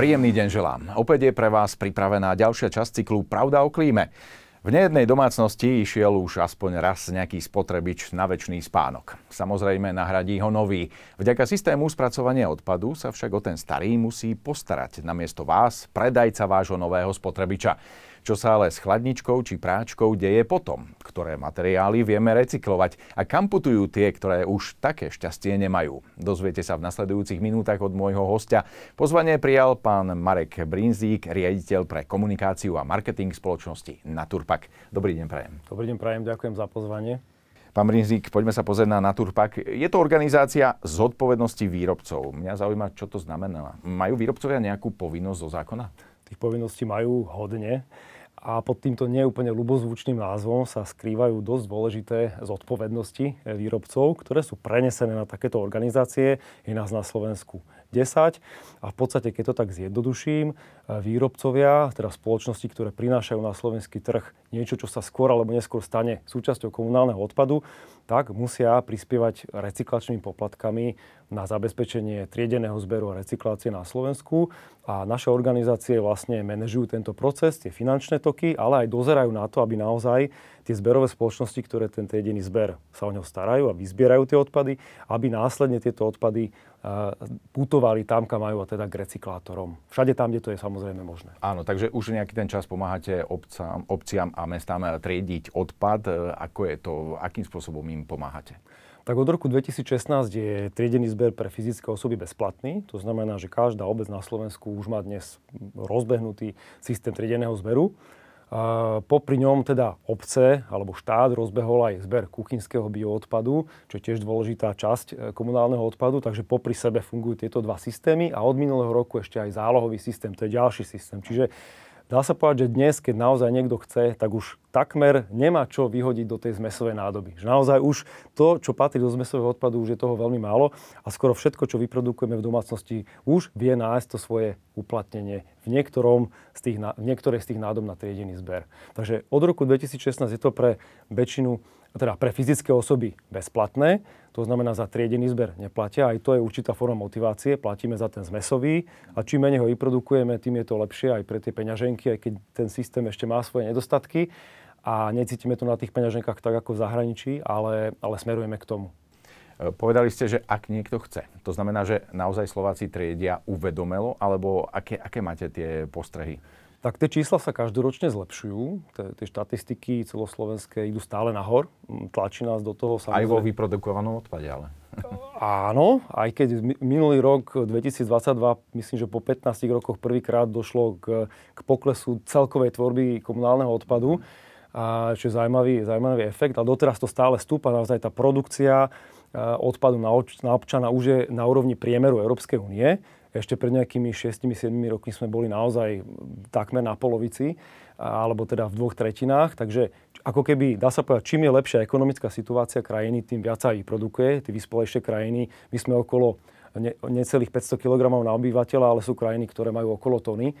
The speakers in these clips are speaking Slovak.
Príjemný deň želám. Opäť je pre vás pripravená ďalšia časť cyklu Pravda o klíme. V nejednej domácnosti išiel už aspoň raz nejaký spotrebič na väčší spánok. Samozrejme nahradí ho nový. Vďaka systému spracovania odpadu sa však o ten starý musí postarať namiesto vás, predajca vášho nového spotrebiča. Čo sa ale s chladničkou či práčkou deje potom? Ktoré materiály vieme recyklovať? A kam putujú tie, ktoré už také šťastie nemajú? Dozviete sa v nasledujúcich minútach od môjho hostia. Pozvanie prijal pán Marek Brinzík, riaditeľ pre komunikáciu a marketing spoločnosti Naturpak. Dobrý deň, prajem. Dobrý deň, prajem, ďakujem za pozvanie. Pán Brinzík, poďme sa pozrieť na Naturpak. Je to organizácia zodpovednosti výrobcov. Mňa zaujíma, čo to znamená. Majú výrobcovia nejakú povinnosť zo zákona? Tých povinností majú hodne a pod týmto neúplne ľubozvučným názvom sa skrývajú dosť dôležité zodpovednosti výrobcov, ktoré sú prenesené na takéto organizácie. Je nás na Slovensku 10. A v podstate, keď to tak zjednoduším, výrobcovia, teda spoločnosti, ktoré prinášajú na slovenský trh niečo, čo sa skôr alebo neskôr stane súčasťou komunálneho odpadu, tak musia prispievať recyklačnými poplatkami na zabezpečenie triedeného zberu a recyklácie na Slovensku. A naše organizácie vlastne manažujú tento proces, tie finančné toky, ale aj dozerajú na to, aby naozaj tie zberové spoločnosti, ktoré ten triedený zber sa o ňo starajú a vyzbierajú tie odpady, aby následne tieto odpady putovali tam, kam majú, a teda k recyklátorom. Všade tam, kde to je samozrejme možné. Áno, takže už nejaký ten čas pomáhate obcám, obciam a mestám triediť odpad. Ako je to, akým spôsobom im pomáhate? Tak od roku 2016 je triedený zber pre fyzické osoby bezplatný. To znamená, že každá obec na Slovensku už má dnes rozbehnutý systém triedeného zberu. Popri ňom teda obce alebo štát rozbehol aj zber kuchynského bioodpadu, čo je tiež dôležitá časť e, komunálneho odpadu, takže popri sebe fungujú tieto dva systémy a od minulého roku ešte aj zálohový systém, to je ďalší systém. Čiže Dá sa povedať, že dnes, keď naozaj niekto chce, tak už takmer nemá čo vyhodiť do tej zmesovej nádoby. Že naozaj už to, čo patrí do zmesového odpadu, už je toho veľmi málo a skoro všetko, čo vyprodukujeme v domácnosti, už vie nájsť to svoje uplatnenie v, niektorom z tých, v niektorej z tých nádob na triedený zber. Takže od roku 2016 je to pre väčšinu teda pre fyzické osoby bezplatné, to znamená za triedený zber neplatia, aj to je určitá forma motivácie, platíme za ten zmesový a čím menej ho vyprodukujeme, tým je to lepšie aj pre tie peňaženky, aj keď ten systém ešte má svoje nedostatky a necítime to na tých peňaženkách tak ako v zahraničí, ale, ale smerujeme k tomu. E, povedali ste, že ak niekto chce. To znamená, že naozaj Slováci triedia uvedomelo, alebo aké, aké máte tie postrehy? Tak tie čísla sa každoročne zlepšujú. Tie štatistiky celoslovenské idú stále nahor. Tlačí nás do toho samozrejme. Aj vo vyprodukovanom odpade, ale. Áno, aj keď minulý rok 2022, myslím, že po 15 rokoch prvýkrát došlo k, k poklesu celkovej tvorby komunálneho odpadu, a, čo je zaujímavý, zaujímavý efekt. A doteraz to stále stúpa, naozaj tá produkcia odpadu na, na občana už je na úrovni priemeru Európskej únie ešte pred nejakými 6-7 rokmi sme boli naozaj takmer na polovici, alebo teda v dvoch tretinách. Takže ako keby, dá sa povedať, čím je lepšia ekonomická situácia krajiny, tým viac sa vyprodukuje. Tie vyspelejšie krajiny, my sme okolo ne, necelých 500 kg na obyvateľa, ale sú krajiny, ktoré majú okolo tony, e,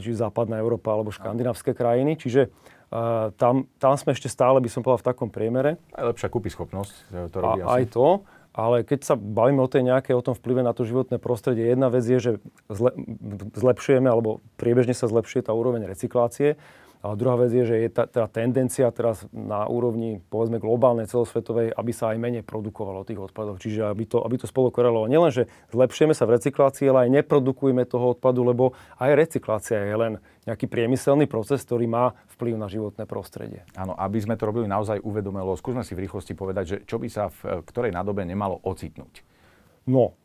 čiže západná Európa alebo škandinávské krajiny. Čiže uh, tam, tam sme ešte stále, by som povedal, v takom priemere. Aj lepšia kúpyschopnosť to robí A, asi. Aj to. Ale keď sa bavíme o tej nejakej, o tom vplyve na to životné prostredie, jedna vec je, že zle, zlepšujeme, alebo priebežne sa zlepšuje tá úroveň recyklácie. A druhá vec je, že je tá, tá tendencia teraz na úrovni, povedzme, globálnej, celosvetovej, aby sa aj menej produkovalo tých odpadov. Čiže aby to, aby to spolu korelovalo. Nielen, že zlepšujeme sa v recyklácii, ale aj neprodukujeme toho odpadu, lebo aj recyklácia je len nejaký priemyselný proces, ktorý má vplyv na životné prostredie. Áno, aby sme to robili naozaj uvedomelo, skúsme si v rýchlosti povedať, že čo by sa v ktorej nádobe nemalo ocitnúť. No,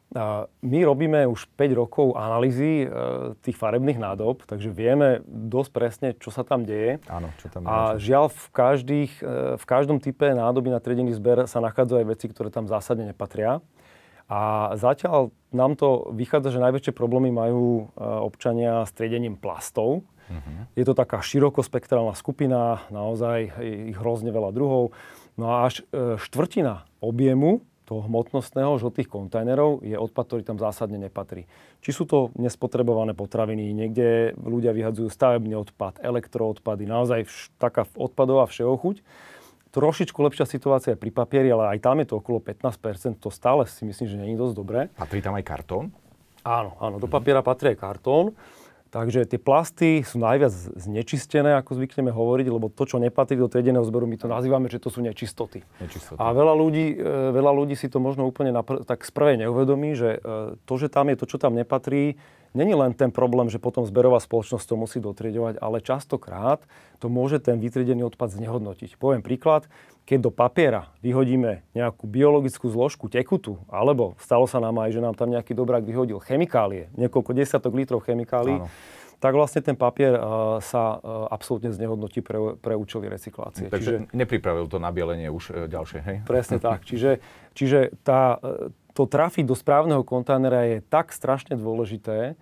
my robíme už 5 rokov analýzy e, tých farebných nádob, takže vieme dosť presne, čo sa tam deje. Áno, čo tam A žiaľ, v, každých, e, v každom type nádoby na triedený zber sa nachádzajú aj veci, ktoré tam zásadne nepatria. A zatiaľ nám to vychádza, že najväčšie problémy majú e, občania s triedením plastov. Uh-huh. Je to taká širokospektrálna skupina, naozaj ich hrozne veľa druhov. No a až štvrtina objemu toho hmotnostného žltých kontajnerov je odpad, ktorý tam zásadne nepatrí. Či sú to nespotrebované potraviny, niekde ľudia vyhadzujú stavebný odpad, elektroodpady, naozaj vš- taká odpadová všeochuť. Trošičku lepšia situácia je pri papieri, ale aj tam je to okolo 15%, to stále si myslím, že nie je dosť dobré. Patrí tam aj kartón? Áno, áno, do papiera patrí aj kartón. Takže tie plasty sú najviac znečistené, ako zvykneme hovoriť, lebo to, čo nepatrí do triedeného zberu, my to nazývame, že to sú nečistoty. nečistoty. A veľa ľudí, e, veľa ľudí si to možno úplne napr- tak z prvej neuvedomí, že e, to, že tam je to, čo tam nepatrí, není len ten problém, že potom zberová spoločnosť to musí dotriedovať, ale častokrát to môže ten vytriedený odpad znehodnotiť. Poviem príklad, keď do papiera vyhodíme nejakú biologickú zložku tekutú, alebo stalo sa nám aj, že nám tam nejaký dobrák vyhodil chemikálie, niekoľko desiatok litrov chemikálií, Áno. tak vlastne ten papier uh, sa uh, absolútne znehodnotí pre, pre účely recyklácie. Takže čiže, nepripravil to nabielenie už uh, ďalšie, hej? Presne tak. Čiže, čiže tá, to trafiť do správneho kontajnera je tak strašne dôležité,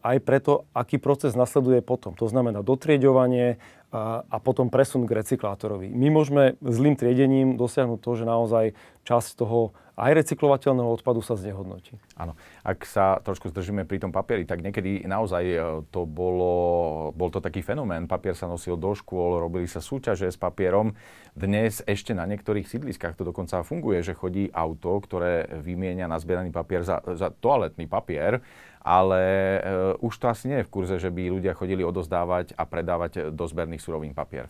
aj preto, aký proces nasleduje potom. To znamená dotrieďovanie a, a potom presun k recyklátorovi. My môžeme zlým triedením dosiahnuť to, že naozaj časť toho aj recyklovateľného odpadu sa znehodnotí. Áno. Ak sa trošku zdržíme pri tom papieri, tak niekedy naozaj e, to bolo, bol to taký fenomén. Papier sa nosil do škôl, robili sa súťaže s papierom. Dnes ešte na niektorých sídliskách to dokonca funguje, že chodí auto, ktoré vymienia nazbieraný papier za, za toaletný papier ale uh, už to asi nie je v kurze, že by ľudia chodili odozdávať a predávať do zberných surovín papier.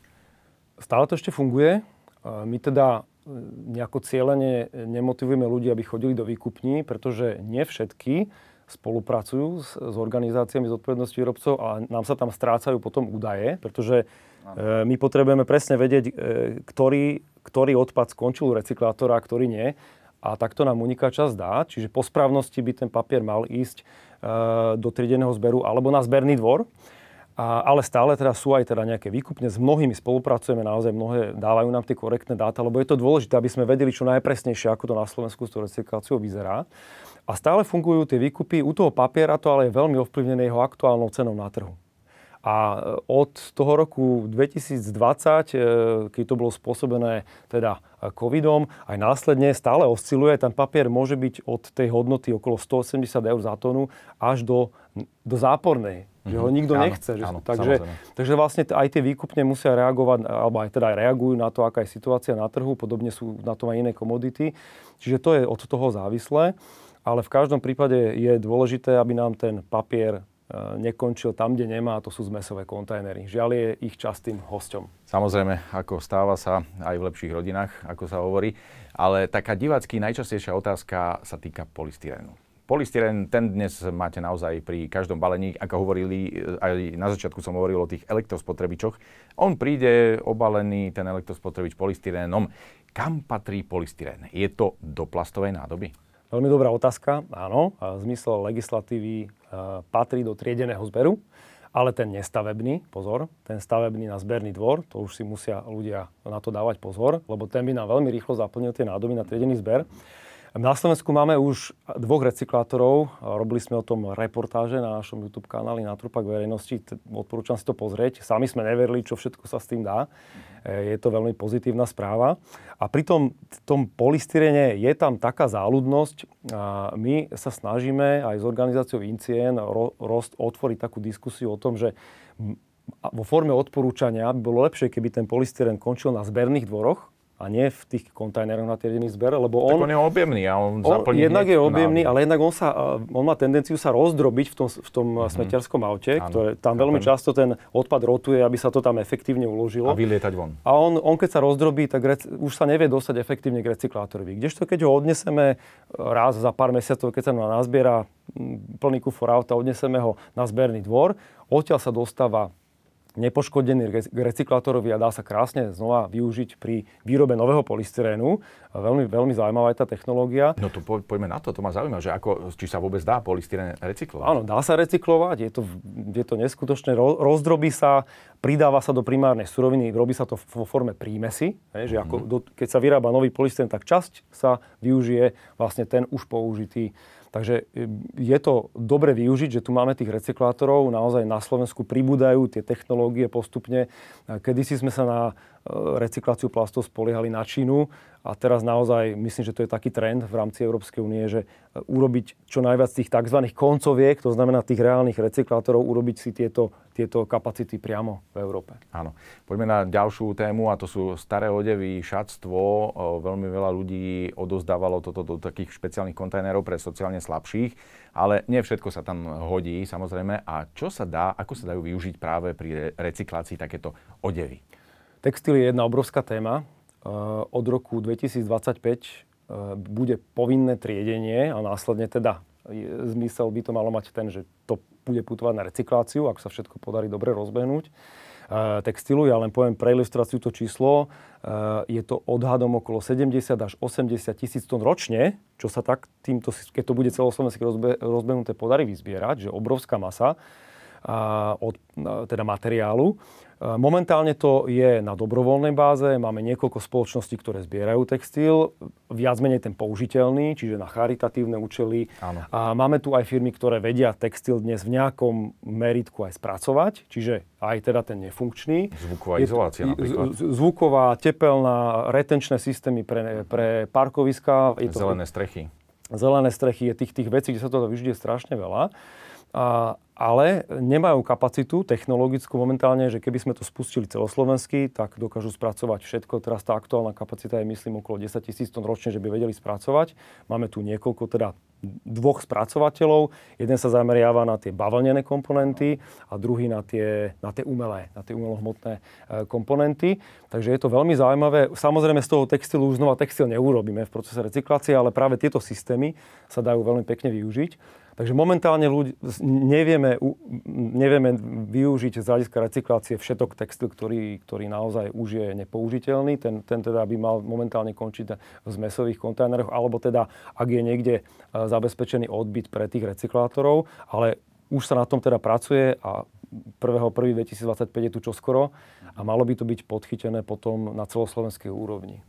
Stále to ešte funguje. My teda e, nejako cieľene nemotivujeme ľudí, aby chodili do výkupní, pretože nie všetky spolupracujú s, s organizáciami zodpovednosti výrobcov a nám sa tam strácajú potom údaje, pretože e, my potrebujeme presne vedieť, e, ktorý, ktorý odpad skončil u recyklátora a ktorý nie. A takto nám uniká čas dá, čiže po správnosti by ten papier mal ísť Eh, do triedeného zberu alebo na zberný dvor. A, ale stále teda sú aj teda nejaké výkupne. S mnohými spolupracujeme, naozaj mnohé dávajú nám tie korektné dáta, lebo je to dôležité, aby sme vedeli čo najpresnejšie, ako to na Slovensku s tou recykláciou vyzerá. A stále fungujú tie výkupy. U toho papiera to ale je veľmi ovplyvnené jeho aktuálnou cenou na trhu. A e, od toho roku 2020, e, keď to bolo spôsobené teda e, covidom, aj následne stále osciluje. Ten papier môže byť od tej hodnoty okolo 180 eur za tonu až do, do zápornej. Mm-hmm. Že ho nikto áno, nechce. Že, áno, takže, takže vlastne aj tie výkupne musia reagovať, alebo aj teda aj reagujú na to, aká je situácia na trhu. Podobne sú na to aj iné komodity. Čiže to je od toho závislé. Ale v každom prípade je dôležité, aby nám ten papier E, nekončil tam, kde nemá, a to sú zmesové kontajnery. Žiaľ je ich častým hosťom. Samozrejme, ako stáva sa aj v lepších rodinách, ako sa hovorí, ale taká divácky najčastejšia otázka sa týka polystyrénu. Polystyren, ten dnes máte naozaj pri každom balení, ako hovorili, e, aj na začiatku som hovoril o tých elektrospotrebičoch. On príde obalený, ten elektrospotrebič polystyrénom. Kam patrí polystyrén? Je to do plastovej nádoby? Veľmi dobrá otázka, áno. Zmysel legislatívy e, patrí do triedeného zberu, ale ten nestavebný, pozor, ten stavebný na zberný dvor, to už si musia ľudia na to dávať pozor, lebo ten by nám veľmi rýchlo zaplnil tie nádoby na triedený zber. Na Slovensku máme už dvoch recyklátorov. Robili sme o tom reportáže na našom YouTube kanáli na trupak verejnosti. Odporúčam si to pozrieť. Sami sme neverili, čo všetko sa s tým dá. E, je to veľmi pozitívna správa. A pri tom, tom polystyrene je tam taká záľudnosť. My sa snažíme aj s organizáciou Incien rost, otvoriť takú diskusiu o tom, že vo forme odporúčania by bolo lepšie, keby ten polystyren končil na zberných dvoroch, a nie v tých kontajneroch na triedený zber, lebo on... Tak on je objemný a on, on Jednak je objemný, na... ale jednak on, sa, on má tendenciu sa rozdrobiť v tom, v tom mm-hmm. smetiarskom aute, Áno, ktoré tam veľmi často ten odpad rotuje, aby sa to tam efektívne uložilo. A vylietať von. A on, on keď sa rozdrobí, tak rec, už sa nevie dostať efektívne k recyklátorovi. Kdežto keď ho odneseme raz za pár mesiacov, keď sa nám nazbiera plný kufor auta, odneseme ho na zberný dvor, odtiaľ sa dostáva nepoškodený recyklátorovi a dá sa krásne znova využiť pri výrobe nového polystyrénu. Veľmi, veľmi zaujímavá je tá technológia. No to po, poďme na to, to ma zaujíma, že ako, či sa vôbec dá polystyrén recyklovať. Áno, dá sa recyklovať, je to, je to neskutočné, rozdrobí sa, pridáva sa do primárnej suroviny, robí sa to vo forme prímesy, že ako mhm. do, keď sa vyrába nový polystyrén, tak časť sa využije vlastne ten už použitý Takže e, je to dobre využiť, že tu máme tých recyklátorov, naozaj na Slovensku pribúdajú tie technológie postupne. Kedysi sme sa na recykláciu plastov spoliehali na Čínu, a teraz naozaj myslím, že to je taký trend v rámci Európskej únie, že e, urobiť čo najviac tých tzv. koncoviek, to znamená tých reálnych recyklátorov, urobiť si tieto, tieto kapacity priamo v Európe. Áno. Poďme na ďalšiu tému a to sú staré odevy, šatstvo. Veľmi veľa ľudí odozdávalo toto do takých špeciálnych kontajnerov pre sociálne slabších, ale nie všetko sa tam hodí samozrejme. A čo sa dá, ako sa dajú využiť práve pri recyklácii takéto odevy? Textil je jedna obrovská téma od roku 2025 e, bude povinné triedenie a následne teda zmysel by to malo mať ten, že to bude putovať na recykláciu, ak sa všetko podarí dobre rozbehnúť e, textilu. Ja len poviem pre ilustráciu to číslo. Je to odhadom okolo 70 až 80 tisíc tón ročne, čo sa tak týmto, keď to bude celoslovenské rozbehnuté, podarí vyzbierať, že obrovská masa od teda materiálu. Momentálne to je na dobrovoľnej báze. Máme niekoľko spoločností, ktoré zbierajú textil. Viac menej ten použiteľný, čiže na charitatívne účely. Áno. A máme tu aj firmy, ktoré vedia textil dnes v nejakom meritku aj spracovať, čiže aj teda ten nefunkčný. Zvuková izolácia napríklad. Zvuková, tepelná, retenčné systémy pre, pre parkoviska. Je to, Zelené strechy. Zelené strechy je tých, tých vecí, kde sa to vyžuje strašne veľa. A, ale nemajú kapacitu technologickú momentálne, že keby sme to spustili celoslovensky, tak dokážu spracovať všetko. Teraz tá aktuálna kapacita je, myslím, okolo 10 tisíc tón ročne, že by vedeli spracovať. Máme tu niekoľko teda dvoch spracovateľov. Jeden sa zameriava na tie bavlnené komponenty a druhý na tie, na tie umelé, na tie umelohmotné e, komponenty. Takže je to veľmi zaujímavé. Samozrejme z toho textilu už znova textil neurobíme v procese recyklácie, ale práve tieto systémy sa dajú veľmi pekne využiť. Takže momentálne ľudí, nevieme, nevieme využiť z hľadiska recyklácie všetok textil, ktorý, ktorý naozaj už je nepoužiteľný. Ten, ten teda by mal momentálne končiť v zmesových kontajneroch, alebo teda, ak je niekde e, zabezpečený odbyt pre tých recyklátorov, ale už sa na tom teda pracuje a 1.1.2025 je tu čoskoro a malo by to byť podchytené potom na celoslovenskej úrovni.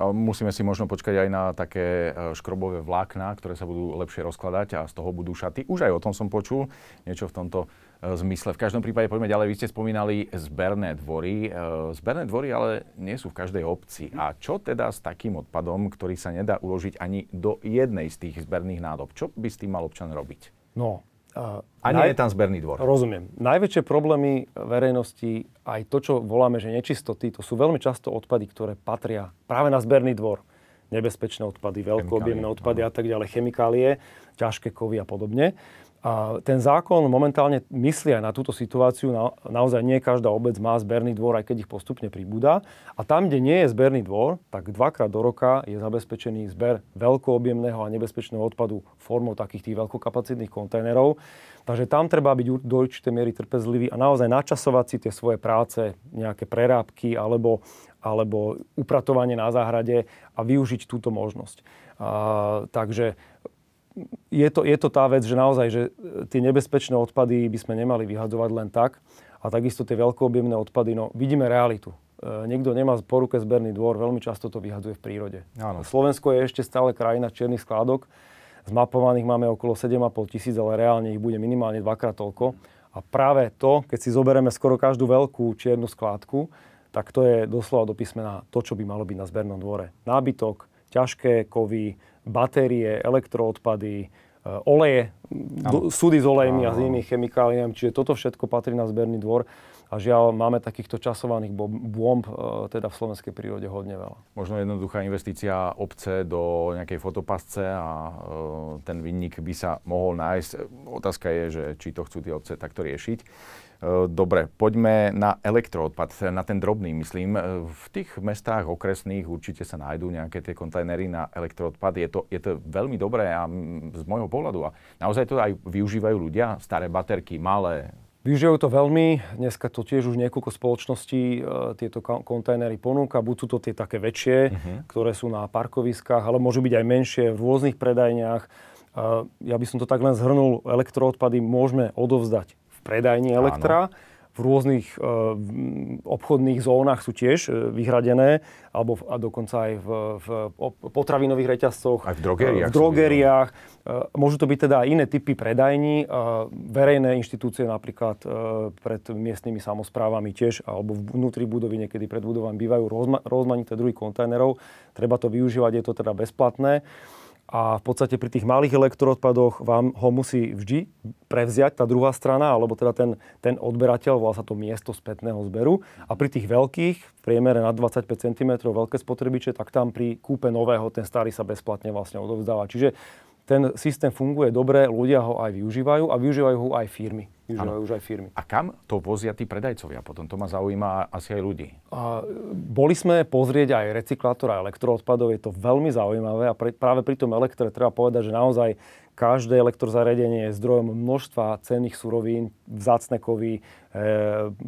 Musíme si možno počkať aj na také e, škrobové vlákna, ktoré sa budú lepšie rozkladať a z toho budú šaty. Už aj o tom som počul, niečo v tomto e, zmysle. V každom prípade poďme ďalej. Vy ste spomínali zberné dvory. E, zberné dvory ale nie sú v každej obci. A čo teda s takým odpadom, ktorý sa nedá uložiť ani do jednej z tých zberných nádob? Čo by s tým mal občan robiť? No, a nie naj... je tam zberný dvor. Rozumiem. Najväčšie problémy verejnosti, aj to, čo voláme, že nečistoty, to sú veľmi často odpady, ktoré patria práve na zberný dvor. Nebezpečné odpady, veľkoobjemné odpady a tak ďalej, chemikálie, ťažké kovy a podobne. A ten zákon momentálne myslí aj na túto situáciu. Na, naozaj nie každá obec má zberný dvor, aj keď ich postupne pribúda. A tam, kde nie je zberný dvor, tak dvakrát do roka je zabezpečený zber veľkoobjemného a nebezpečného odpadu formou takých tých veľkokapacitných kontajnerov. Takže tam treba byť do určitej miery trpezlivý a naozaj načasovať si tie svoje práce, nejaké prerábky alebo, alebo upratovanie na záhrade a využiť túto možnosť. A, takže je to, je to tá vec, že naozaj, že e, tie nebezpečné odpady by sme nemali vyhadzovať len tak. A takisto tie veľkoobjemné odpady, no vidíme realitu. E, niekto nemá po ruke zberný dvor, veľmi často to vyhadzuje v prírode. Áno. Slovensko je ešte stále krajina čiernych skládok. Zmapovaných máme okolo 7,5 tisíc, ale reálne ich bude minimálne dvakrát toľko. A práve to, keď si zoberieme skoro každú veľkú čiernu skládku, tak to je doslova do písmena to, čo by malo byť na zbernom dvore. Nábytok, ťažké kovy, batérie, elektroodpady, e, oleje, súdy s olejmi a s inými chemikáliami, čiže toto všetko patrí na zberný dvor. A žiaľ, máme takýchto časovaných bomb e, teda v slovenskej prírode hodne veľa. Možno jednoduchá investícia obce do nejakej fotopasce a e, ten vinník by sa mohol nájsť. Otázka je, že či to chcú tie obce takto riešiť. Eh, dobre, poďme na elektroodpad, na ten drobný, myslím. V tých mestách okresných určite sa nájdú nejaké tie kontajnery na elektroodpad. Je to, je to veľmi dobré a z môjho pohľadu. A naozaj to aj využívajú ľudia, staré baterky, malé, Využijú to veľmi. Dneska to tiež už niekoľko spoločností e, tieto kontajnery ponúka. Buď sú to tie také väčšie, uh-huh. ktoré sú na parkoviskách, ale môžu byť aj menšie v rôznych predajniach. E, ja by som to tak len zhrnul. Elektroodpady môžeme odovzdať predajni Elektra. Áno. V rôznych e, obchodných zónach sú tiež e, vyhradené, alebo v, a dokonca aj v, v potravinových reťazcoch. Aj v drogériách. V drogériách. Môžu to byť teda iné typy predajní. Verejné inštitúcie napríklad pred miestnymi samozprávami tiež, alebo vnútri budovy niekedy pred budovami bývajú rozma, rozmanité druhy kontajnerov. Treba to využívať, je to teda bezplatné a v podstate pri tých malých elektroodpadoch vám ho musí vždy prevziať tá druhá strana, alebo teda ten, ten odberateľ, volá sa to miesto spätného zberu. A pri tých veľkých, v priemere na 25 cm veľké spotrebiče, tak tam pri kúpe nového ten starý sa bezplatne vlastne odovzdáva. Čiže ten systém funguje dobre, ľudia ho aj využívajú a využívajú ho aj firmy. Využívajú už aj firmy. A kam to vozia tí predajcovia potom? To ma zaujíma asi aj ľudí. A, boli sme pozrieť aj recyklátor a elektroodpadov. Je to veľmi zaujímavé a pre, práve pri tom elektre treba povedať, že naozaj každé elektrozariadenie je zdrojom množstva cenných surovín, vzácne kovy, e,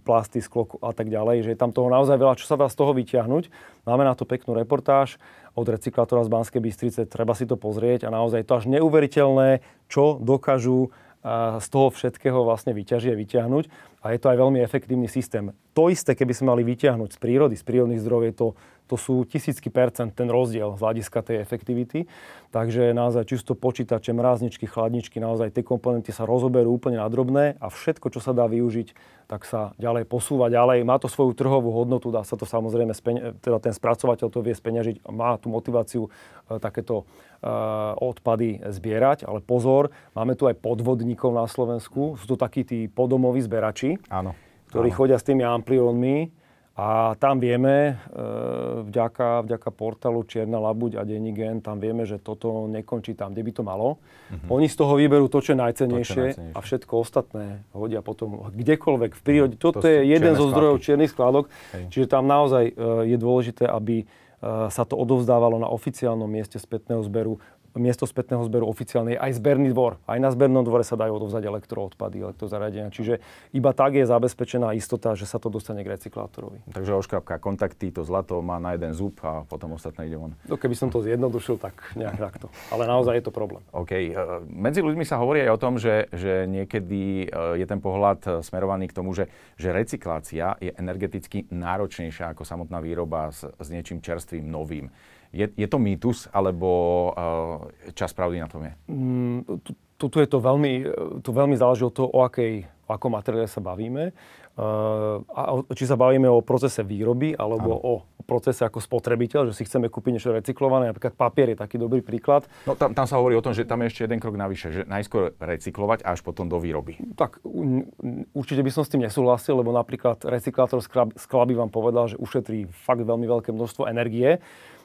plasty, sklo a tak ďalej, že je tam toho naozaj veľa, čo sa dá z toho vyťahnuť. Máme na to peknú reportáž od recyklátora z Banskej Bystrice, treba si to pozrieť a naozaj to až neuveriteľné, čo dokážu z toho všetkého vlastne vyťaží a vyťahnuť. A je to aj veľmi efektívny systém. To isté, keby sme mali vyťahnuť z prírody, z prírodných zdrojov, je to to sú tisícky percent ten rozdiel z hľadiska tej efektivity. Takže naozaj čisto počítače, mrázničky, chladničky, naozaj tie komponenty sa rozoberú úplne na drobné a všetko, čo sa dá využiť, tak sa ďalej posúva ďalej. Má to svoju trhovú hodnotu, dá sa to samozrejme, teda ten spracovateľ to vie speňažiť, má tú motiváciu e, takéto e, odpady zbierať, ale pozor, máme tu aj podvodníkov na Slovensku, sú to takí tí podomoví zberači, Áno. ktorí Áno. chodia s tými ampliónmi a tam vieme, e, vďaka, vďaka portálu Čierna labuť a Denigen, tam vieme, že toto nekončí tam, kde by to malo. Uh-huh. Oni z toho vyberú to, čo je najcenejšie, to, čo najcenejšie. a všetko ostatné hodia potom kdekoľvek v prírode. Toto to je jeden zo zdrojov čiernych skladok, Hej. čiže tam naozaj e, je dôležité, aby e, sa to odovzdávalo na oficiálnom mieste spätného zberu miesto spätného zberu oficiálne je aj zberný dvor. Aj na zbernom dvore sa dajú odovzdať elektroodpady, elektrozariadenia. Čiže iba tak je zabezpečená istota, že sa to dostane k recyklátorovi. Takže oškrapka kontakty, to zlato má na jeden zub a potom ostatné ide von. No keby som to zjednodušil, tak nejak takto. Ale naozaj je to problém. OK. E, medzi ľuďmi sa hovorí aj o tom, že, že niekedy e, je ten pohľad e, smerovaný k tomu, že, že recyklácia je energeticky náročnejšia ako samotná výroba s, s niečím čerstvým, novým. Je, je to mýtus, alebo uh, čas pravdy na tom je? Mm, tu, tu, je to veľmi, tu veľmi záleží od toho, o, akej, o akom materiále sa bavíme. Uh, a či sa bavíme o procese výroby, alebo ano. o procese ako spotrebiteľ, že si chceme kúpiť niečo recyklované. Napríklad papier je taký dobrý príklad. No tam, tam sa hovorí o tom, že tam je ešte jeden krok navyše, že najskôr recyklovať až potom do výroby. Tak určite by som s tým nesúhlasil, lebo napríklad recyklátor skla by vám povedal, že ušetrí fakt veľmi veľké množstvo energie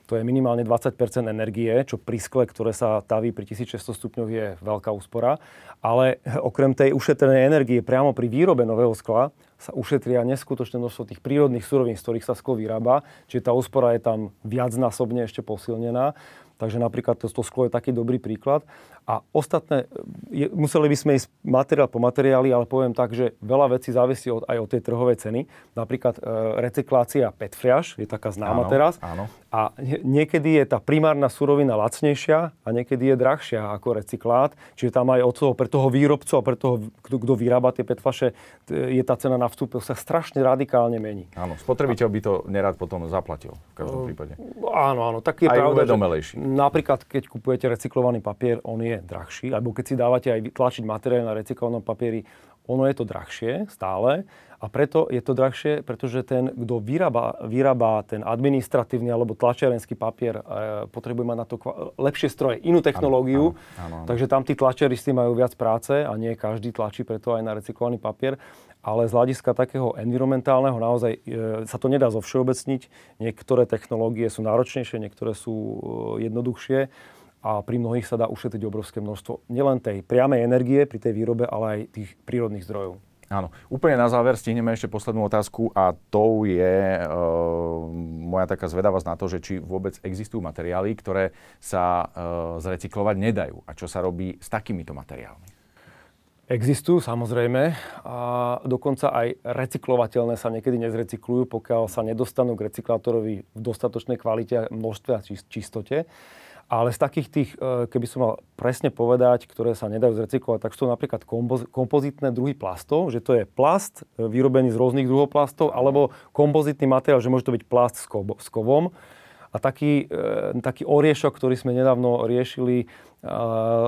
to je minimálne 20% energie, čo pri skle, ktoré sa taví pri 1600 stupňoch, je veľká úspora. Ale okrem tej ušetrenej energie priamo pri výrobe nového skla sa ušetria neskutočné množstvo tých prírodných surovín, z ktorých sa sklo vyrába. Čiže tá úspora je tam viacnásobne ešte posilnená. Takže napríklad to, to sklo je taký dobrý príklad. A ostatné, je, museli by sme ísť materiál po materiáli, ale poviem tak, že veľa vecí závisí od, aj od tej trhovej ceny. Napríklad e, recyklácia PET fľaš je taká známa áno, teraz. Áno. A niekedy je tá primárna surovina lacnejšia a niekedy je drahšia ako recyklát. Čiže tam aj od toho, pre toho výrobcu a pre toho, kto, kto vyrába tie PET fľaše, je tá cena na vstupe sa strašne radikálne mení. Áno, spotrebiteľ by to nerad potom zaplatil v každom prípade. Áno, áno, tak je aj pravda, že napríklad keď kupujete recyklovaný papier, on je drahší, alebo keď si dávate aj tlačiť materiál na recyklovanom papieri, ono je to drahšie stále a preto je to drahšie, pretože ten, kto vyrába, vyrába ten administratívny alebo tlačiarenský papier, e, potrebuje mať na to kva- lepšie stroje, inú technológiu. Áno, áno, áno. Takže tam tí tlačiaristi majú viac práce a nie každý tlačí preto aj na recyklovaný papier. Ale z hľadiska takého environmentálneho naozaj e, sa to nedá zovšeobecniť. Niektoré technológie sú náročnejšie, niektoré sú e, jednoduchšie a pri mnohých sa dá ušetriť obrovské množstvo nielen tej priamej energie pri tej výrobe, ale aj tých prírodných zdrojov. Áno. Úplne na záver stihneme ešte poslednú otázku a to je e, moja taká zvedavosť na to, že či vôbec existujú materiály, ktoré sa e, zrecyklovať nedajú a čo sa robí s takýmito materiálmi. Existujú samozrejme a dokonca aj recyklovateľné sa niekedy nezrecyklujú, pokiaľ sa nedostanú k recyklátorovi v dostatočnej kvalite, množstve a čistote. Ale z takých tých, e, keby som mal presne povedať, ktoré sa nedajú zrecyklovať, tak sú to napríklad kompozitné druhy plastov, že to je plast e, vyrobený z rôznych druhov plastov, alebo kompozitný materiál, že môže to byť plast s kovom. A taký, e, taký oriešok, ktorý sme nedávno riešili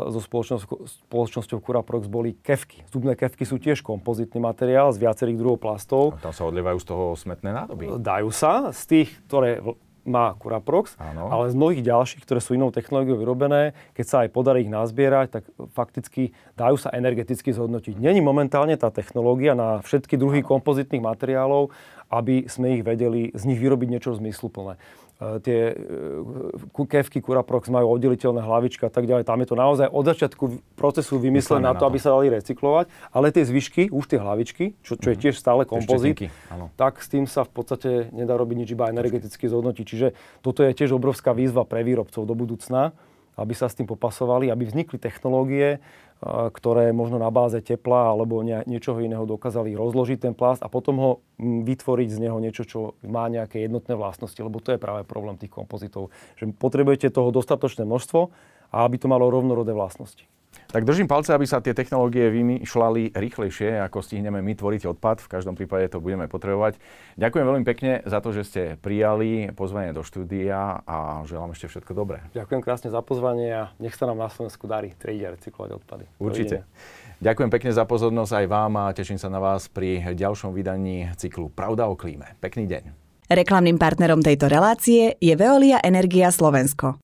so spoločnosťou, spoločnosťou Curaprox, boli kevky. Zubné kevky sú tiež kompozitný materiál z viacerých druhov plastov. A tam sa odlievajú z toho smetné nádoby. Dajú sa. Z tých, ktoré má Curaprox, Áno. ale z mnohých ďalších, ktoré sú inou technológiou vyrobené, keď sa aj podarí ich nazbierať, tak fakticky dajú sa energeticky zhodnotiť. Není momentálne tá technológia na všetky druhy kompozitných materiálov, aby sme ich vedeli z nich vyrobiť niečo zmysluplné. Tie e, kevky Curaprox majú oddeliteľné hlavičky a tak ďalej. Tam je to naozaj od začiatku procesu vymyslené na to, aby sa dali recyklovať. Ale tie zvyšky, už tie hlavičky, čo, čo je mhm. tiež stále kompozit, tak s tým sa v podstate nedá robiť nič, iba energeticky zhodnotiť. Čiže toto je tiež obrovská výzva pre výrobcov do budúcna, aby sa s tým popasovali, aby vznikli technológie, ktoré možno na báze tepla alebo nie, niečoho iného dokázali rozložiť ten plast a potom ho vytvoriť z neho niečo, čo má nejaké jednotné vlastnosti, lebo to je práve problém tých kompozitov, že potrebujete toho dostatočné množstvo a aby to malo rovnorodé vlastnosti. Tak držím palce, aby sa tie technológie vymýšľali rýchlejšie, ako stihneme my tvoriť odpad. V každom prípade to budeme potrebovať. Ďakujem veľmi pekne za to, že ste prijali pozvanie do štúdia a želám ešte všetko dobré. Ďakujem krásne za pozvanie a nech sa nám na Slovensku darí triediť a recyklovať odpady. Určite. Ďakujem pekne za pozornosť aj vám a teším sa na vás pri ďalšom vydaní cyklu Pravda o klíme. Pekný deň. Reklamným partnerom tejto relácie je Veolia Energia Slovensko.